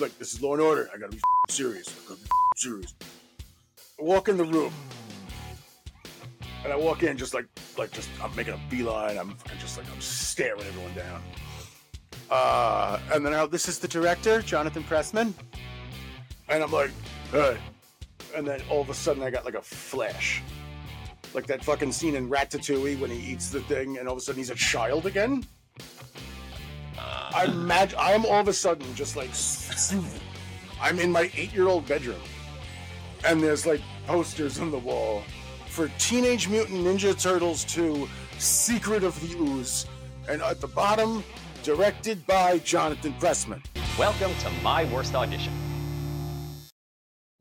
like, this is Law and Order. I gotta be serious. I gotta be serious. I walk in the room, and I walk in just like, like, just I'm making a beeline. I'm just like, I'm staring everyone down. Uh, and then this is the director, Jonathan Pressman, and I'm like, hey. And then all of a sudden, I got like a flash, like that fucking scene in Ratatouille when he eats the thing, and all of a sudden he's a child again. I imagine I am all of a sudden just like I'm in my eight-year-old bedroom, and there's like posters on the wall for Teenage Mutant Ninja Turtles 2: Secret of the Ooze, and at the bottom, directed by Jonathan Pressman. Welcome to my worst audition.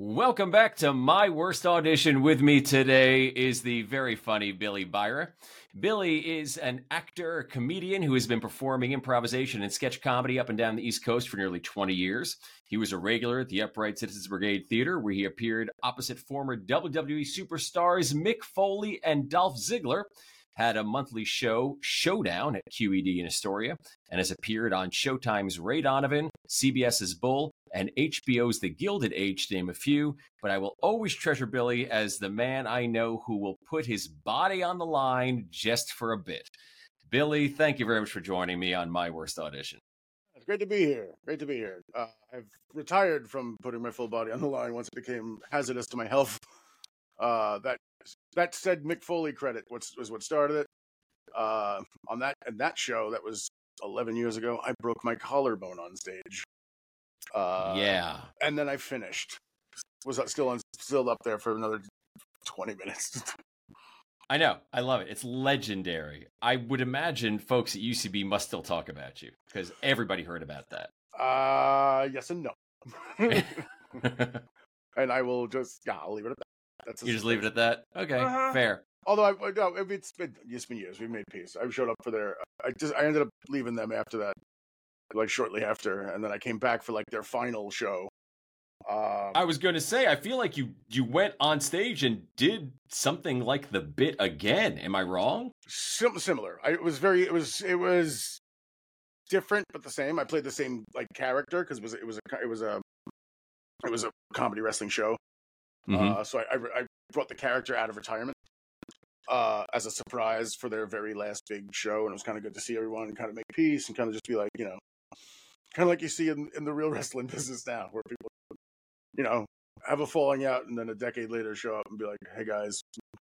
Welcome back to my worst audition. With me today is the very funny Billy Beyrer. Billy is an actor, comedian who has been performing improvisation and sketch comedy up and down the East Coast for nearly 20 years. He was a regular at the Upright Citizens Brigade Theater, where he appeared opposite former WWE superstars Mick Foley and Dolph Ziggler. Had a monthly show, Showdown, at QED in Astoria, and has appeared on Showtime's Ray Donovan, CBS's Bull, and HBO's The Gilded Age, to name a few. But I will always treasure Billy as the man I know who will put his body on the line just for a bit. Billy, thank you very much for joining me on my worst audition. It's great to be here. Great to be here. Uh, I've retired from putting my full body on the line once it became hazardous to my health. Uh, that that said, Mick Foley credit was, was what started it. Uh, on that and that show, that was 11 years ago. I broke my collarbone on stage. Uh, yeah. and then I finished. Was that still on, still up there for another 20 minutes. I know. I love it. It's legendary. I would imagine folks at UCB must still talk about you because everybody heard about that. Uh, yes and no. and I will just, yeah, I'll leave it at that. That's you just leave it at that? Okay, Uh-huh. fair. Although I, I- no, it's been it's been years. We've made peace. I showed up for their. I just I ended up leaving them after that, like shortly after, and then I came back for like their final show. Um, I was going to say, I feel like you you went on stage and did something like the bit again. Am I wrong? sim- similar. I, it was very. It was it was different but the same. I played the same like character because it was it was a it was a it was a comedy wrestling show. Mhm. Uh, so I, I I brought the character out of retirement uh, as a surprise for their very last big show, and it was kind of good to see everyone and kind of make peace and kind of just be like, you know, kind of like you see in, in the real wrestling business now, where people, you know, have a falling out and then a decade later show up and be like, hey guys,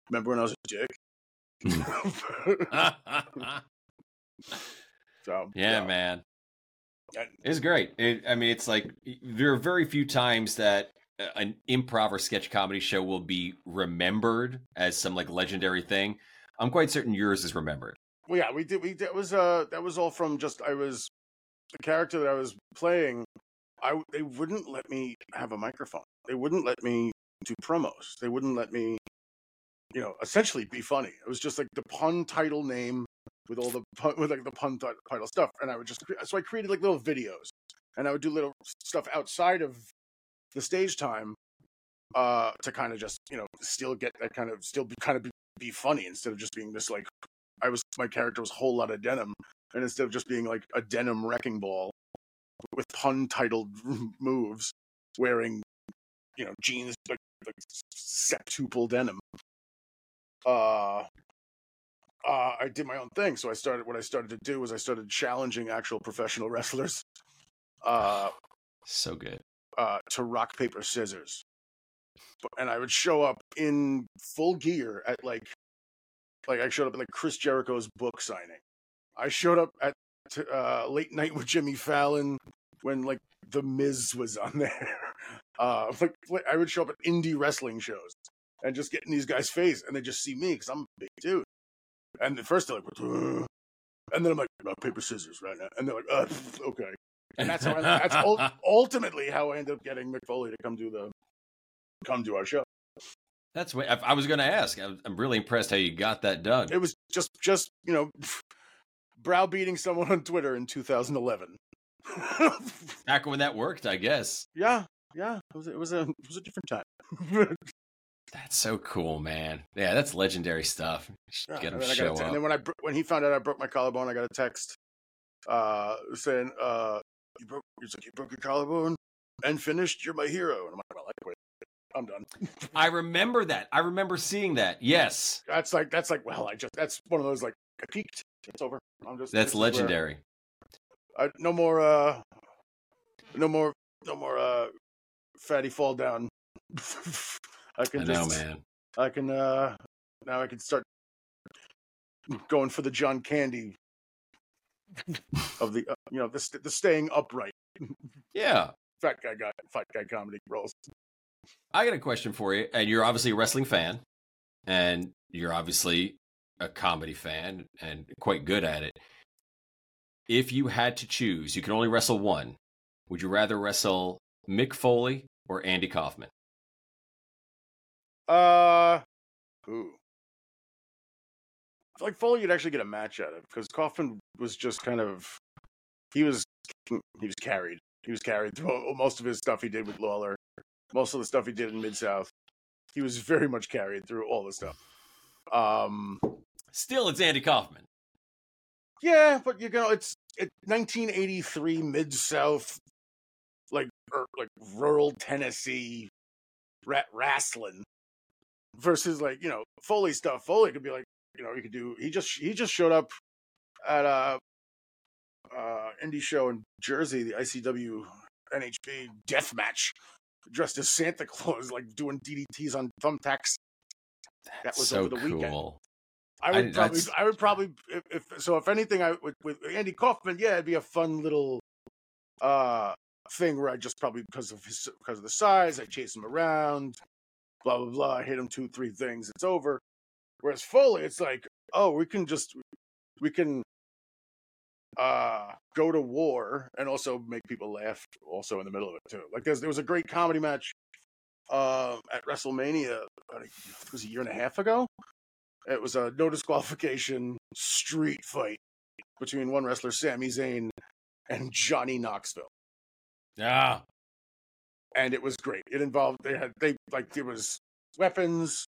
remember when I was a dick? so yeah, man. It's great. It, I mean, it's like there are very few times that an improv or sketch comedy show will be remembered as some like legendary thing. I'm quite certain yours is remembered. Well, yeah, we did. We that was uh that was all from just I was the character that I was playing. I they wouldn't let me have a microphone. They wouldn't let me do promos. They wouldn't let me, you know, essentially be funny. It was just like the pun title name with all the pun, with like the pun title stuff, and I would just so I created like little videos, and I would do little stuff outside of the stage time uh to kind of just you know still get that kind of still be kind of be, be funny instead of just being this like I was my character was a whole lot of denim, and instead of just being like a denim wrecking ball with pun titled moves, wearing you know jeans like, like septuple denim. Uh, uh, I did my own thing, so I started. What I started to do was I started challenging actual professional wrestlers, uh, So good. uh, to rock paper scissors, and I would show up in full gear at like, like I showed up at like Chris Jericho's book signing. I showed up at uh, late night with Jimmy Fallon when like the Miz was on there. Uh, like, I would show up at indie wrestling shows and just get in these guys' face, and they just see me because I'm a big dude. And at first they're like, "Ugh." and then I'm like, rock paper scissors right now, and they're like, uh, okay. And that's how I, that's ul- ultimately how I ended up getting Mick Foley to come do the come do our show. That's what I was going to ask. I'm really impressed how you got that done. It was just just you know browbeating someone on Twitter in 2011. Back when that worked, I guess. yeah, yeah, it was it was a it was a different time. That's so cool, man. Yeah, that's legendary stuff. Yeah, Get him I show te- up. and then when I when he found out I broke my collarbone, I got a text uh, saying, uh, "You broke." He's like, "You broke your collarbone." and finished. You're my hero. And I'm like, well, I quit. I'm done. I remember that. I remember seeing that. Yes, That's like that's like well, I just that's one of those like I peaked. It's over. I'm just that's this is where- legendary. I, no more. uh No more. No more. uh Fatty fall down. I can I know, just. man. I can. uh Now I can start going for the John Candy of the uh, you know the the staying upright Yeah. fat guy guy fat guy comedy roles. I got a question for you, and you're obviously a wrestling fan, and you're obviously a comedy fan and quite good at it. If you had to choose, you can only wrestle one. Would you rather wrestle Mick Foley or Andy Kaufman? Uh, feel like Foley, you'd actually get a match out of because Kaufman was just kind of he was he was carried. He was carried through most of his stuff he did with Lawler, most of the stuff he did in Mid South. He was very much carried through all the stuff. Um, Still, it's Andy Kaufman. yeah, but you know, it's it 1983 Mid South, like er, like rural Tennessee, rat wrestling versus like you know Foley stuff. Foley could be like you know he could do. He just he just showed up at a uh indie show in Jersey, the ICW NHB death match, dressed as Santa Claus, like doing DDTs on thumbtacks. That was so over the cool. weekend. I I- would probably, that's- I would probably, if, if so, if anything, I would with Andy Kaufman, yeah, it'd be a fun little uh thing where I just probably because of his because of the size, I chase him around, blah blah blah, hit him two three things, it's over. Whereas Foley, it's like, oh, we can just we can uh go to war and also make people laugh also in the middle of it too. Like there's there was a great comedy match um at WrestleMania I think it was a year and a half ago. It was a no disqualification street fight between one wrestler, Sami Zayn, and Johnny Knoxville. Yeah. And it was great. It involved they had they like there was weapons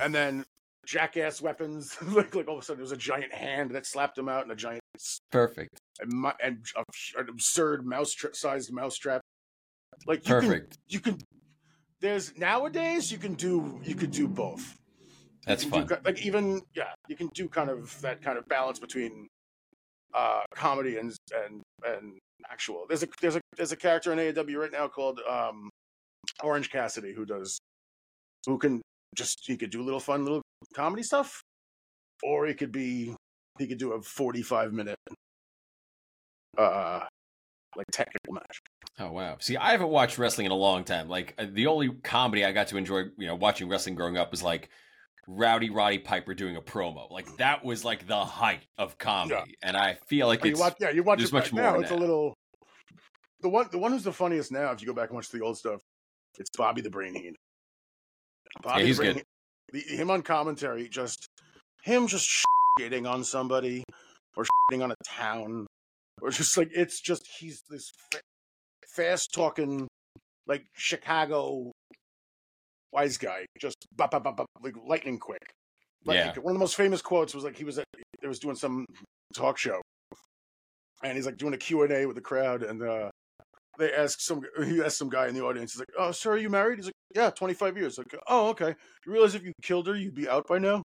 and then jackass weapons. like like all of a sudden there was a giant hand that slapped him out and a giant s- Perfect. and, mu- and a- an absurd mouse tra- sized mouse trap. Like you can Perfect. you can there's nowadays you can do you could do both. That's fun. do like even yeah, you can do kind of that kind of balance between uh comedy and and and actual. There's a there's a there's a character in AEW right now called um Orange Cassidy who does who can just he could do little fun little comedy stuff or he could be he could do a 45 minute uh like technical match. Oh wow! See, I haven't watched wrestling in a long time. Like uh, the only comedy I got to enjoy, you know, watching wrestling growing up was like Rowdy Roddy Piper doing a promo. Like mm. that was like the height of comedy, and I feel like you it's watch, yeah, you watch it much more now. It's a little the one the one who's the funniest now. If you go back and watch the old stuff, it's Bobby the Brain Heenan. Bobby the he's Brain good. The- him on commentary, just him just shitting on somebody or shitting on a town, or just like it's just he's this fa- fast talking like Chicago wise guy, just bop, bop, bop, like lightning quick. Lightning Yeah. One of the most famous quotes was like he was at, he was doing some talk show and he's like doing a Q&A with the crowd and uh they ask some he asked some guy in the audience he's like oh sir are you married he's like yeah 25 years like oh okay Do you realize if you killed her you'd be out by now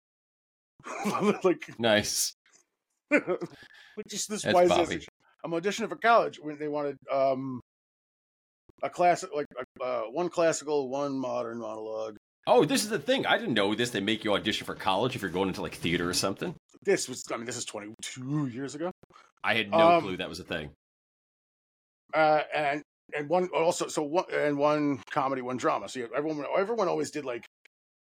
like nice. like just this That's wise i'm auditioning for college when they wanted um a classic like uh, one classical one modern monologue Oh, this is the thing. I didn't know this. They make you audition for college if you're going into like theater or something. this was i mean this is 22 years ago I had no Um, clue that was a thing. uh, and and one also so one and one comedy, one drama. So everyone everyone always did like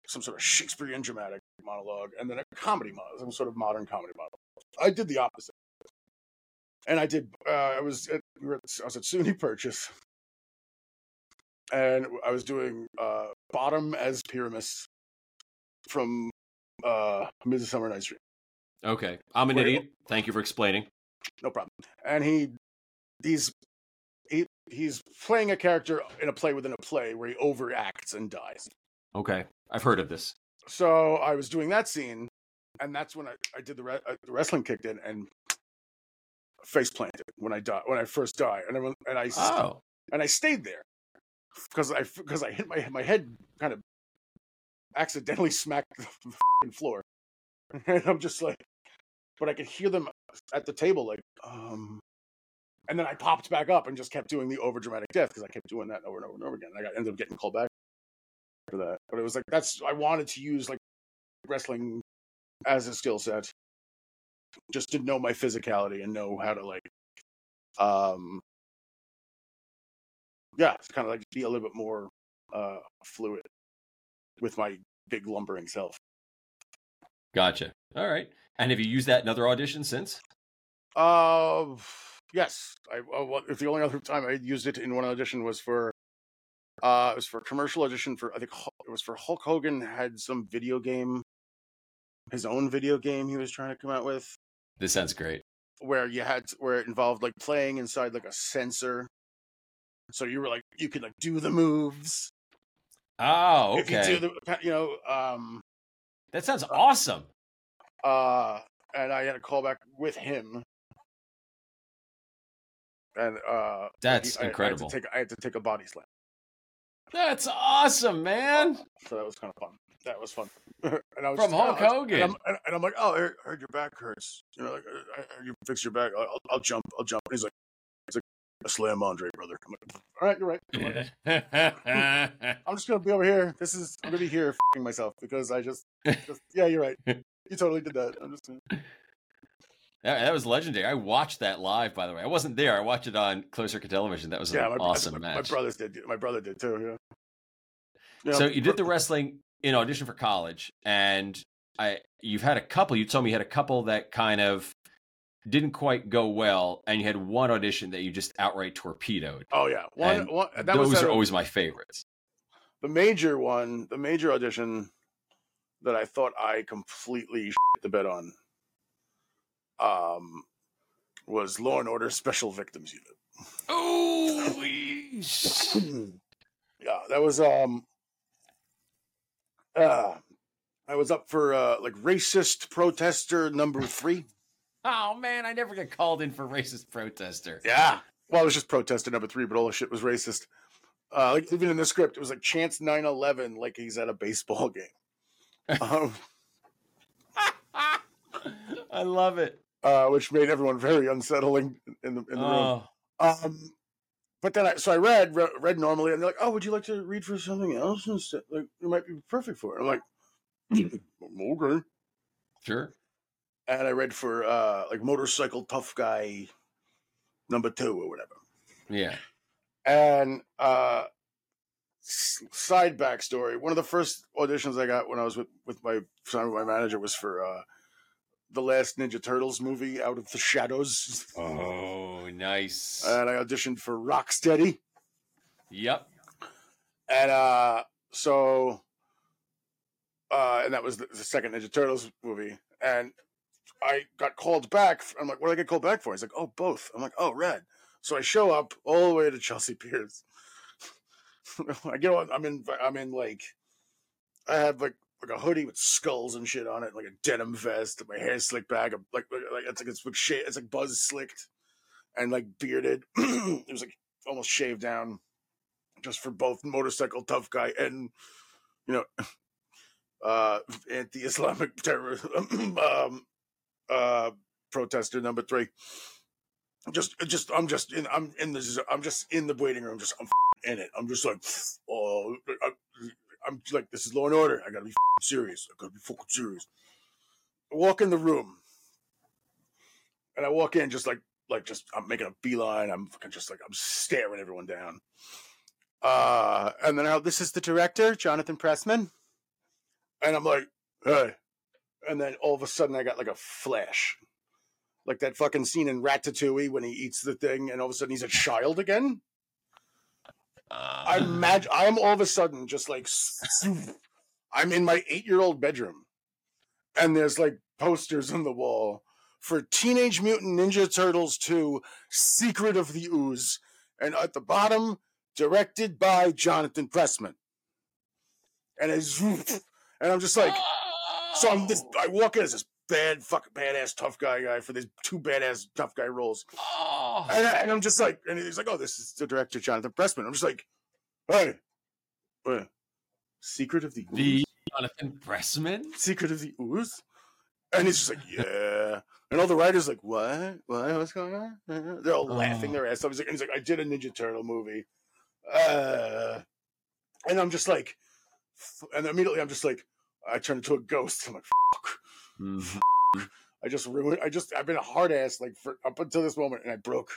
some sort of Shakespearean dramatic monologue, and then a comedy monologue, some sort of modern comedy monologue. I did the opposite, and I did. Uh, I was at, we were at, I was at SUNY Purchase, and I was doing uh, Bottom as Pyramus from uh, Midsummer Night's Dream. Okay, I'm an Wait, idiot. Thank you for explaining. no problem. And he he's he he's playing a character in a play within a play where he overacts and dies. Okay, I've heard of this. So I was doing that scene, and that's when I, I did the, re- uh, the wrestling kicked in and face planted when I die when I first die, and I, and I Oh, and I stayed there because I because I hit my my head kind of accidentally smacked the f***ing floor, and I'm just like, but I could hear them at the table like, um, and then I popped back up and just kept doing the over dramatic death because I kept doing that over and over and over again. And I got, ended up getting called back for that, but it was like that's I wanted to use like wrestling as a skill set, just to know my physicality and know how to like, um, yeah, it's kind of like be a little bit more uh fluid with my big lumbering self. Gotcha. All right. And have you used that in other auditions since? Uh, yes. I uh, the only other time I used it in one audition was for, uh, it was for a commercial audition for I think it was for Hulk Hogan had some video game, his own video game he was trying to come out with This sounds great. where you had where it involved like playing inside like a sensor. So you were like you could like do the moves. Oh, If you okay. do the you know um that sounds awesome. uh and I had a callback with him. And uh That's I- I had incredible. take I had to take a body slam. That's awesome, man. So that was kind of fun. That was fun. and I was From just- Hulk Hogan. And I'm, and- I'm like, oh, I heard- your back hurts. You know, like, I, I you fix your back. I'll, I'll- jump. I'll jump. And he's like, he's like, a slam Andre, brother. I'm like, all right, you're right. I'm just gonna be over here. This is I'm gonna be here fing myself because I just, just yeah, you're right. You totally did that. I'm just That, that was legendary. I watched that live, by the way. I wasn't there. I watched it on closed circuit television. That was yeah. an My, awesome my, match. My brothers did. My brother did too. Yeah. Yeah, so you did the wrestling in audition for college, and I you've had a couple. You told me you had a couple that kind of didn't quite go well, and you had one audition that you just outright torpedoed. Oh yeah. One. One that Those was are a- always my favorites. the major one, the major audition that I thought I completely shit the bed on, um, was Law and Order Special Victims Unit. Oh, yeah, that was um, uh, I was up for uh like racist protester number three. Oh man, I never get called in for racist protester. Yeah, well, it was just protester number three, but all the shit was racist. Uh, like even in the script, it was like chance 9-11 like he's at a baseball game. Um, I love it. uh, which made everyone very unsettling in the in the room. Oh, Um, but then I so I read re- read normally, and they're like, "Oh, would you like to read for something else instead? Like, you might be perfect for it." I'm like, "Okay." sure. And I read for uh like motorcycle tough guy number two or whatever. Yeah. And uh, side backstory: one of the first auditions I got when I was with with my son, my manager, was for uh the last Ninja Turtles movie, Out of the Shadows. Oh, nice. And I auditioned for Rocksteady. yep. and uh so uh and that was the, the second ninja turtles movie and i got called back i'm like what did i get called back for? He's like oh both. I'm like oh red. So i show up all the way to chelsea piers. I get on i'm in i'm in like i have like like a hoodie with skulls and shit on it like a denim vest my hair slicked back I'm like like it's like it's like sha- it's like buzz slicked and like bearded. It was like almost shaved down just for both motorcycle tough guy and you know uh anti-islamic terrorism um uh protester number three. Just just i'm just in i'm in the i'm just in the waiting room just i'm in it. I'm just like oh i'm like this is law and order. I gotta be serious. I gotta be fucking serious. I walk in the room. And i walk in just like like just i'm making a beeline. I'm fucking just like i'm staring everyone down. Uh, and then I, this is the director, Jonathan Pressman. And I'm like, hey. And then all of a sudden I got like a flash. Like that fucking scene in Ratatouille when he eats the thing and all of a sudden he's a child again. I Uh, imagine I am all of a sudden just like I'm in my eight year old bedroom and there's like posters on the wall for Teenage Mutant Ninja Turtles 2 Secret of the Ooze. And at the bottom, directed by Jonathan Pressman. And it's and I'm just like, so I'm this I walk in as this bad fucking badass tough guy guy for these two badass tough guy roles. oh. And, I- I'm just like, and he's like, oh, this is the director, Jonathan Pressman. I'm just like, Hey, wait. Secret of the Ooze? The Jonathan Pressman. Secret of the Ooze? And he's just like, yeah. And all the writers like, what? What? What's going on? They're all laughing Oh. their ass off. He's like, and he's like, I did a Ninja Turtle movie. Uh, and I'm just like, and immediately I'm just like, I turn into a ghost. I'm like, fuck. Mhm. I just ruined. I just I've been a hard ass like for up until this moment, and I broke.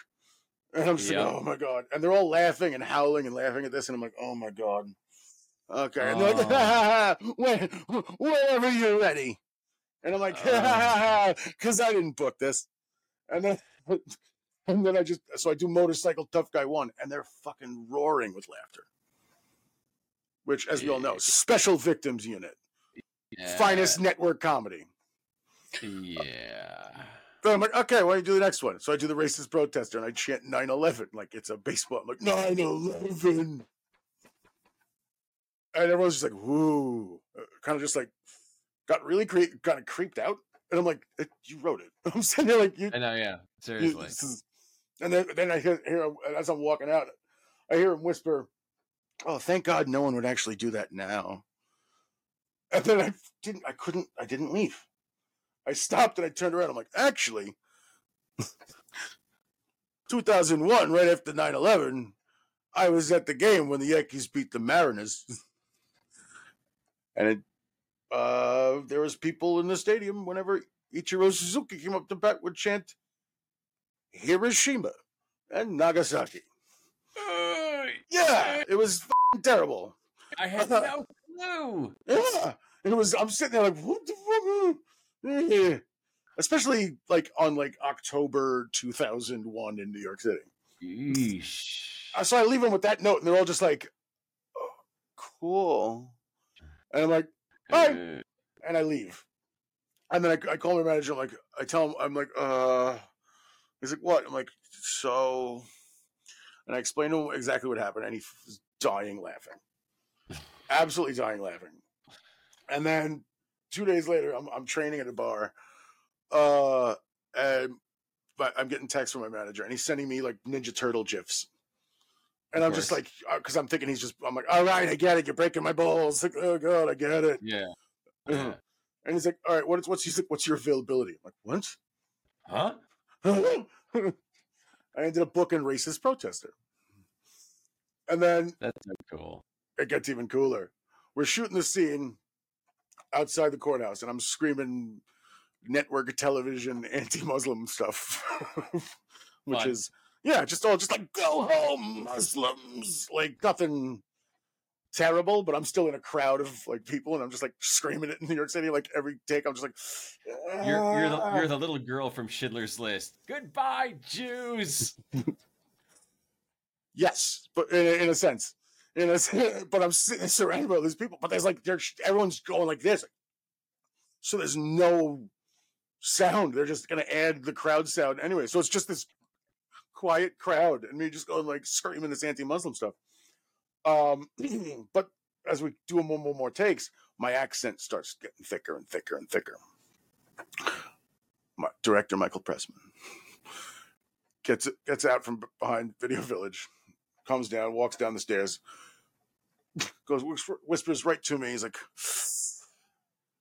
And I'm just Yeah. like, oh my god! And they're all laughing and howling and laughing at this, and I'm like, oh my god. Okay, and they're like, when, whenever you're ready. And I'm like, Oh. because I didn't book this. And then, and then I just so I do motorcycle tough guy one, and they're fucking roaring with laughter. Which, as we all know, special victims unit, Yeah. finest network comedy. Yeah. Then I'm like, okay, why don't you do the next one? So I do the racist protester and I chant 9 11 like it's a baseball. I'm like, 9 11. And everyone's just like, whoo. Kind of just like, got really cre- kind of creeped out. And I'm like, "Eh, you wrote it. I'm sitting there like, you. I know. Yeah. Seriously. is- and then, then I hear, hear as I'm walking out, I hear him whisper, oh, thank God no one would actually do that now. And then I didn't, I couldn't, I didn't leave. I stopped and I turned around. I'm like, actually, 2001, right after 9 11, I was at the game when the Yankees beat the Mariners. and it, uh, there was people in the stadium whenever Ichiro Suzuki came up to bat would chant Hiroshima and Nagasaki. Yeah, it was f***ing terrible. I had no clue. Yeah, and it was. I'm sitting there like, what the fuck? Especially like on like October 2001 in New York City. Yeesh. So I leave them with that note, and they're all just like, oh, "Cool," and I'm like, Bye. Uh, and I leave. And then I, I call my manager. I'm like, I tell him, I'm like, uh, he's like, what? I'm like, so, and I explain to him exactly what happened, and he was dying laughing, absolutely dying laughing. And then two days later, I'm I'm training at a bar, uh, and but I'm getting texts from my manager, and he's sending me like Ninja Turtle gifs. And Of I'm just like, because I'm thinking he's just, I'm like, all right, I get it. You're breaking my balls. Like, oh god, I get it. yeah. Uh-huh. yeah. And he's like, "All right, what is what's he's like, what's your availability?" I'm like, what? Huh? I ended up booking racist protester, and then That's so cool. It gets even cooler. We're shooting the scene outside the courthouse, and I'm screaming network television anti-Muslim stuff, which Fun. is yeah, just all just like go home Muslims, like nothing terrible, but I'm still in a crowd of like people, and I'm just like screaming it in New York City. Like every take, I'm just like, You're you're the "Ah." you're the little girl from Schindler's List. Goodbye, Jews. Yes, but in, in a sense, in know, but I'm sitting surrounded by all these people. But there's like, everyone's going like this, so there's no sound. They're just gonna add the crowd sound anyway. So it's just this quiet crowd, and me just going like screaming this anti-Muslim stuff. Um, but as we do more and more takes, my accent starts getting thicker and thicker and thicker. My director Michael Pressman gets gets out from behind Video Village, comes down, walks down the stairs, goes whis- whispers right to me. He's like,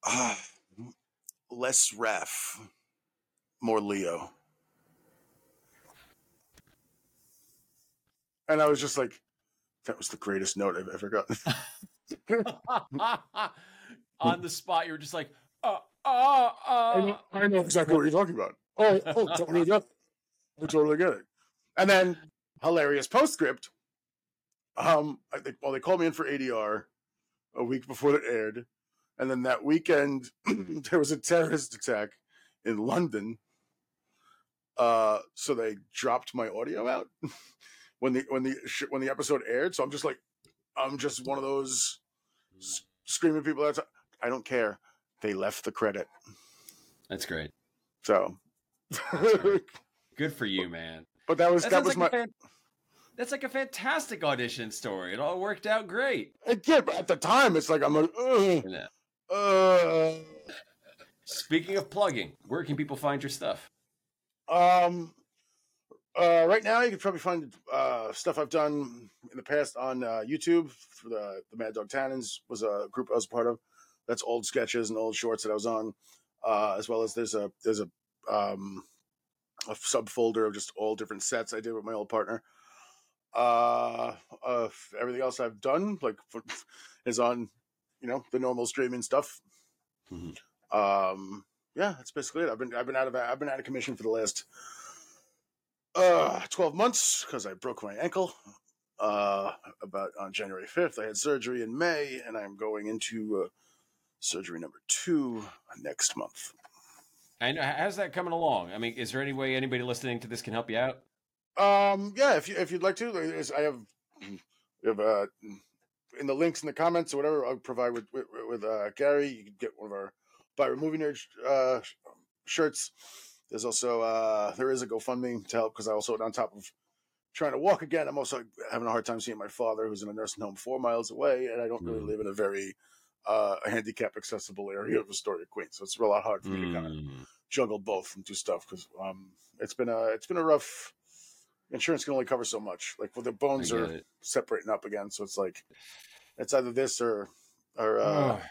ah, "Less Raph, more Leo." And I was just like, "That was the greatest note I've ever gotten." On the spot, you were just like, uh, uh, I uh. know, I know exactly what you're talking about. Oh, oh, totally get it. I totally get it. And then hilarious postscript. Um, I think well, they called me in for ADR a week before it aired, and then that weekend there was a terrorist attack in London. Uh, so they dropped my audio out when the when the sh- when the episode aired. So I'm just like, I'm just one of those s- screaming people That's I don't care. They left the credit. That's great. So, great. Good for you, man. but that was That, that, was like my a fan- that's like a fantastic audition story. It all worked out great. it did. But at the time, it's like I'm like, Ugh, Yeah. uh, Speaking of plugging, where can people find your stuff? um, Uh, right now, you can probably find uh, stuff I've done in the past on uh, YouTube. For the the Mad Dog Tannins was a group I was a part of. That's old sketches and old shorts that I was on, uh, as well as there's a there's a um, a subfolder of just all different sets I did with my old partner. Uh, uh, everything else I've done like is on, you know, the normal streaming stuff. Mhm. Um, yeah, that's basically it. I've been I've been out of I've been out of commission for the last uh 12 months because I broke my ankle uh about on January 5th. I had surgery in May and I'm going into uh, surgery number 2 next month. And how's that coming along? I mean, is there any way anybody listening to this can help you out? Um yeah, if you if you'd like to, I have have uh in the links in the comments or whatever I'll provide with with, with uh Gary, you can get one of our by removing Nerd uh shirts. There's also uh there is a GoFundMe to help because I also on top of trying to walk again, I'm also having a hard time seeing my father who's in a nursing home four miles away, and I don't really Mm. live in a very uh handicap accessible area of Astoria, Queens. So it's a lot hard for me to kind of Mm. juggle both and do stuff because um it's been a it's been a rough insurance can only cover so much. Like well the bones are it. separating up again so it's like it's either this or or uh Oh,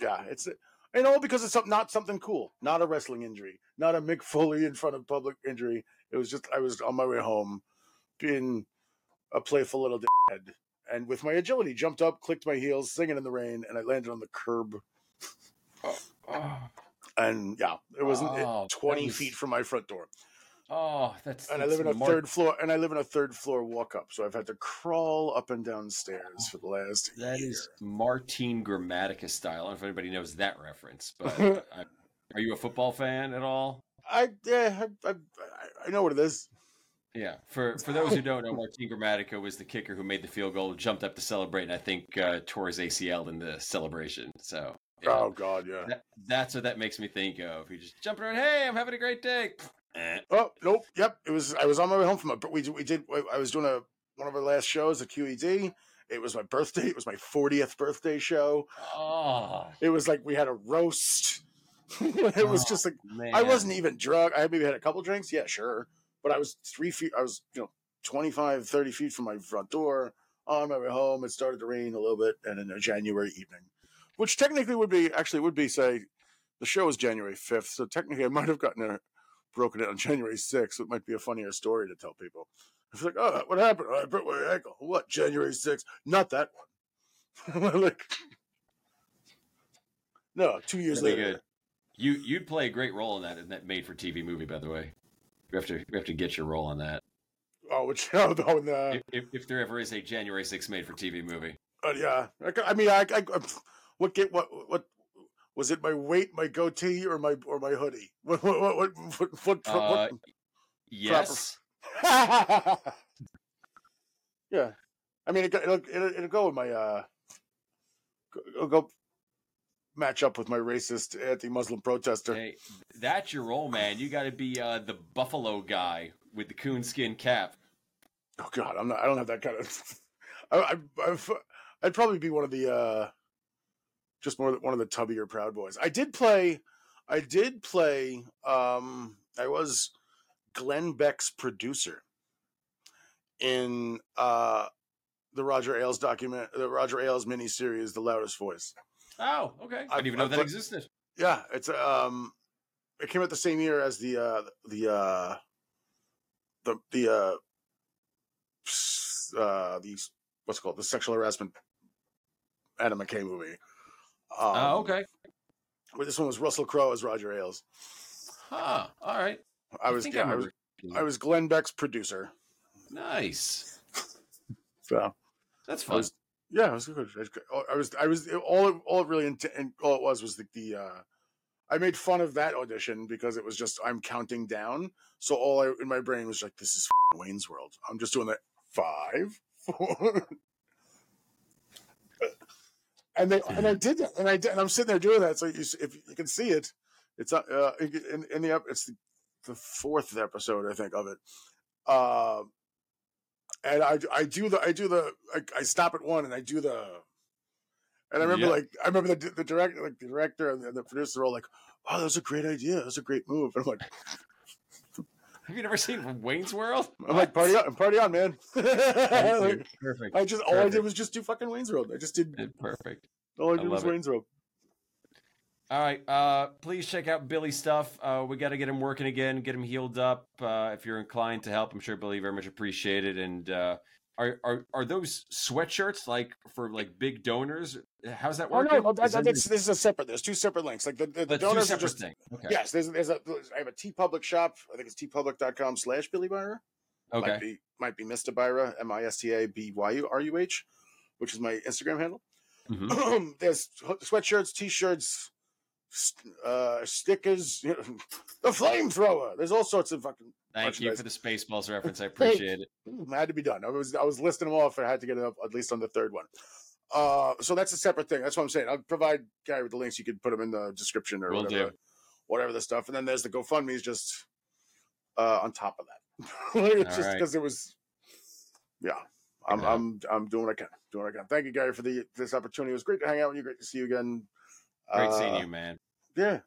yeah it's you know because it's some- not something cool not a wrestling injury not a mick foley in front of public injury. It was just i was on my way home being a playful little head and with my agility jumped up clicked my heels singing in the rain and i landed on the curb. Oh, and yeah it wasn't Oh, 20 was- feet from my front door oh, that's. and I live in a third floor, and I live in a third floor walk up, so I've had to crawl up and down stairs for the last That year. is Martine Gramatica style. I don't know if anybody knows that reference, but I, are you a football fan at all? I yeah, I, I, I know what it is. Yeah. For for those who don't know, Martine Gramatica was the kicker who made the field goal, jumped up to celebrate, and I think uh, tore his ACL in the celebration. So yeah, Oh God, yeah. that, that's what that makes me think of. He just jumping around. Hey, I'm having a great day. Eh. Oh nope, yep. It was. I was on my way home from a. We we did. I was doing a one of our last shows at QED. It was my birthday. It was my 40th birthday show. Oh It was like we had a roast. it was Oh, just like man, I wasn't even drunk. I maybe had a couple drinks. Yeah, sure. But I was three feet, I was, you know, 25, 30 feet from my front door on my way home. It started to rain a little bit and in a January evening, which technically would be, actually would be, say, the show was January 5th. So technically I might have gotten a, broken it on January 6th. It might be a funnier story to tell people. It's like, oh, what happened? I broke my ankle. What? January 6th? Not that one. like, no, two years Pretty later. You you'd play a great role in that in that made for TV movie. By the way, we have to we have to get your role on that. Oh, which, oh, no, no. if, if, if there ever is a January 6th made for TV movie. Uh, yeah, I, I mean, I, I what get what what was it? My weight, my goatee, or my or my hoodie? What what what what? what, what, Uh, what- yes. yeah, I mean, it, it'll, it'll it'll go with my uh, go- it'll go match up with my racist anti-Muslim protester. Hey, that's your role, man. You got to be uh, the buffalo guy with the coonskin cap. Oh God, I'm not. I don't have that kind of. I, I I've, I'd probably be one of the uh, just more than one of the tubbier Proud Boys. I did play. I did play. Um, I was Glenn Beck's producer in uh the Roger Ailes document, the Roger Ailes miniseries, The Loudest Voice. Oh, okay. I I've- didn't even know I've that put- existed. Yeah, it's um, it came out the same year as the uh the uh the the uh uh the what's it called the sexual harassment Adam McKay movie. Um, Oh, okay. But this one was Russell Crowe as Roger Ailes. Huh. All right. I was think yeah, I was. I was Glenn Beck's producer. nice. So That's I fun. was yeah, I was good. I was, I was, I all it, all it really int- and all it was was the, the uh I made fun of that audition because it was just I'm counting down. So all I in my brain was like, this is Wayne's World. I'm just doing that five, four. And they and I did that, and I did, and I'm sitting there doing that. So you, if you can see it, it's uh in, in the it's the, the fourth episode I think of it. Uh, and I I do the I do the I, I stop at one and I do the and I remember Yeah. like I remember the the director like the director and the, the producer were all like, "Oh, that's a great idea. That's a great move." And I'm like, Have you never seen Wayne's World? I'm like party on, party on, man. Like, Perfect. I just all I did was just do fucking Wayne's World. I just did Perfect. all I I did was it. Wayne's World. All right. Uh, please check out Billy's stuff. Uh, we got to get him working again, get him healed up. Uh, if you're inclined to help, I'm sure Billy very much appreciate it. And uh, are are are those sweatshirts like for like big donors? How's that Oh working? no, that, Is that- this is a separate. There's two separate links. Like the, the, the donors are just things. Okay. yes. There's there's a I have a TeePublic shop. I think it's teepublic.com slash Billy Beyrer. Okay. Might be might be Mr. Byra M I S T A B Y U R U H, which is my Instagram handle. Mhm. there's sweatshirts, t-shirts, st- uh, stickers, you know, the flamethrower. There's all sorts of fucking. Thank you for the Spaceballs reference. I appreciate it. had to be done. I was I was listing them off. I had to get it up at least on the third one. Uh, so that's a separate thing. That's what I'm saying. I'll provide Gary with the links. You could put them in the description or Will whatever, do. whatever the stuff. And then there's the GoFundMe is just uh, on top of that. just right. because it was, yeah. I'm Yeah. I'm I'm doing what I can. Doing what I can. Thank you, Gary, for the this opportunity. It was great to hang out with you. Great to see you again. Great Uh, seeing you, man. Yeah.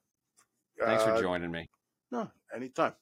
Thanks Uh, for joining me. No, anytime.